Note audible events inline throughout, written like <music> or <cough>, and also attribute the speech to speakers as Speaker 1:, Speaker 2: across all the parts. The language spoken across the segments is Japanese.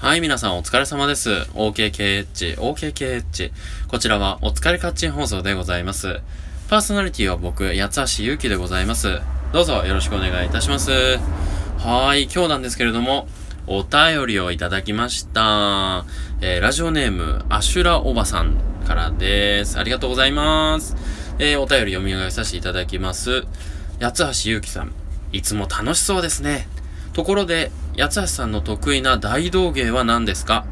Speaker 1: はい、皆さんお疲れ様です。OKKH、OKKH。こちらはお疲れカッチン放送でございます。パーソナリティは僕、八橋ゆうきでございます。どうぞよろしくお願いいたします。はい、今日なんですけれども、お便りをいただきました。えー、ラジオネーム、アシュラおばさんからです。ありがとうございます。えー、お便り読み上げさせていただきます。八橋ゆうきさん、いつも楽しそうですね。ところで、八橋さんの得意な大道芸は何ですか？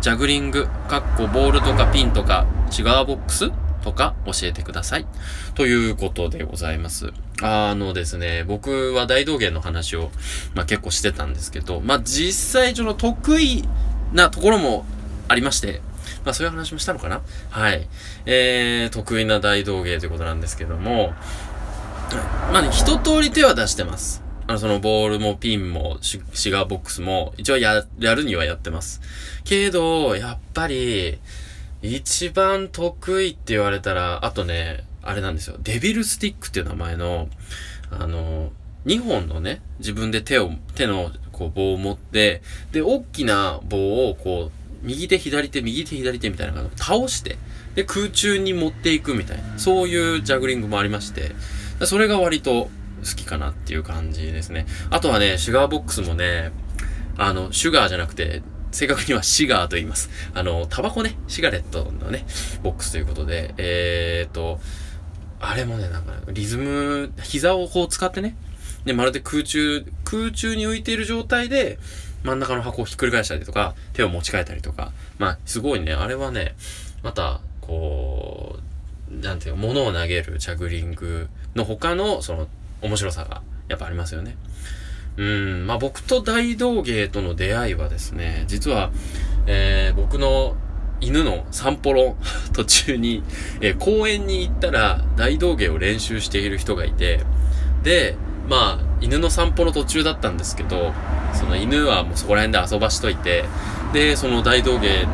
Speaker 1: ジャグリング、かっこボールとかピンとか、シガーボックスとか教えてください。ということでございます。あのですね、僕は大道芸の話を、まあ、結構してたんですけど、まあ、実際その得意なところもありまして、まあそういう話もしたのかな？はい。えー、得意な大道芸ということなんですけども、まあね、一通り手は出してます。あの、そのボールもピンもシガーボックスも一応や、やるにはやってます。けど、やっぱり、一番得意って言われたら、あとね、あれなんですよ。デビルスティックっていう名前の、あの、2本のね、自分で手を、手のこう棒を持って、で、大きな棒をこう、右手左手、右手左手みたいな感じで倒して、で、空中に持っていくみたいな、そういうジャグリングもありまして、それが割と好きかなっていう感じですね。あとはね、シュガーボックスもね、あの、シュガーじゃなくて、正確にはシガーと言います。あの、タバコね、シガレットのね、ボックスということで、えーと、あれもね、なんか、リズム、膝をこう使ってね、で、まるで空中、空中に浮いている状態で、真ん中の箱をひっくり返したりとか、手を持ち替えたりとか、まあ、すごいね、あれはね、また、こう、なんていうの、物を投げるジャグリングの他の、その、面白さが、やっぱありますよね。うん、まあ僕と大道芸との出会いはですね、実は、えー、僕の犬の散歩の <laughs> 途中に、えー、公園に行ったら大道芸を練習している人がいて、で、まあ、犬の散歩の途中だったんですけど、その犬はもうそこら辺で遊ばしといて、で、その大道芸の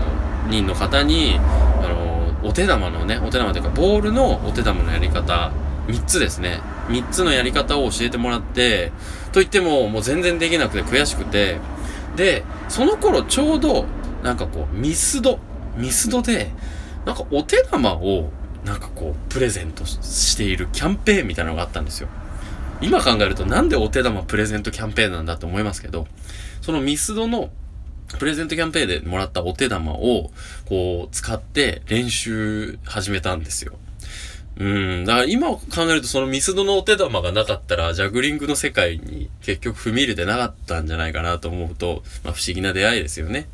Speaker 1: 人の方に、あの、お手玉のね、お手玉というか、ボールのお手玉のやり方、3つですね。3つのやり方を教えてもらって、と言っても、もう全然できなくて悔しくて、で、その頃ちょうど、なんかこう、ミスド、ミスドで、なんかお手玉を、なんかこう、プレゼントしているキャンペーンみたいなのがあったんですよ。今考えるとなんでお手玉プレゼントキャンペーンなんだと思いますけど、そのミスドのプレゼントキャンペーンでもらったお手玉を、こう、使って練習始めたんですよ。うん。だから今考えるとそのミスドのお手玉がなかったら、ジャグリングの世界に結局踏み入れてなかったんじゃないかなと思うと、まあ不思議な出会いですよね。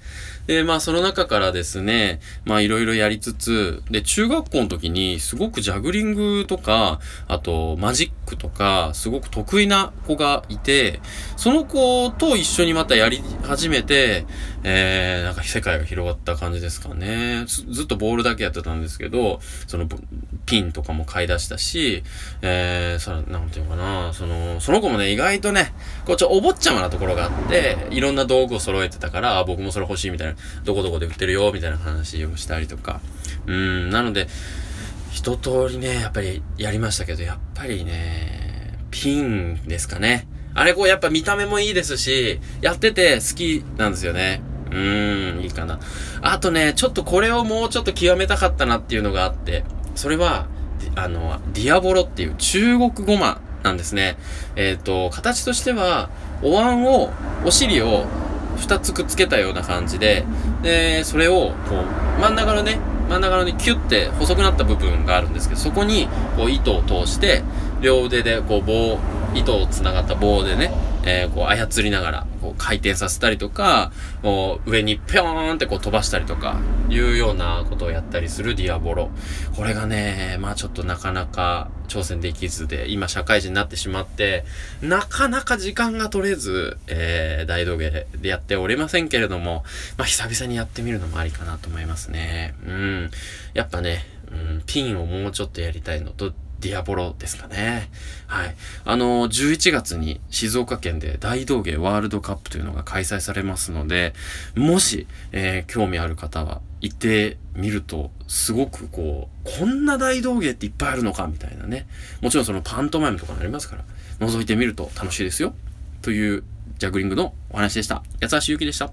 Speaker 1: で、まあその中からですね、まあいろいろやりつつ、で、中学校の時にすごくジャグリングとか、あとマジックとか、すごく得意な子がいて、その子と一緒にまたやり始めて、えー、なんか世界が広がった感じですかね。ずっとボールだけやってたんですけど、そのピンとかも買い出したし、えー、さ、なんていうのかな、その、その子もね、意外とね、こうちょ、お坊ちゃまなところがあって、いろんな道具を揃えてたから、僕もそれ欲しいみたいな、どこどこで売ってるよ、みたいな話をしたりとか。うん、なので、一通りね、やっぱりやりましたけど、やっぱりね、ピンですかね。あれこうやっぱ見た目もいいですし、やってて好きなんですよね。うーん、いいかな。あとね、ちょっとこれをもうちょっと極めたかったなっていうのがあって、それは、あの、ディアボロっていう中国語マなんですね。えっ、ー、と、形としては、お椀を、お尻を二つくっつけたような感じで、で、それを、こう、真ん中のね、真ん中のね、キュッて細くなった部分があるんですけど、そこに、こう、糸を通して、両腕で、こう、棒、糸を繋がった棒でね、えー、こう、操りながら、こう、回転させたりとか、こう、上にぴょーんってこう飛ばしたりとか、いうようなことをやったりするディアボロ。これがね、まあちょっとなかなか挑戦できずで、今社会人になってしまって、なかなか時間が取れず、えー、大道芸でやっておりませんけれども、まあ久々にやってみるのもありかなと思いますね。うん。やっぱね、うん、ピンをもうちょっとやりたいのと、ディアボロですかね。はい。あの、11月に静岡県で大道芸ワールドカップというのが開催されますので、もし、えー、興味ある方は行ってみると、すごくこう、こんな大道芸っていっぱいあるのかみたいなね。もちろんそのパントマイムとかもありますから、覗いてみると楽しいですよ。というジャグリングのお話でした。八橋ゆきでした。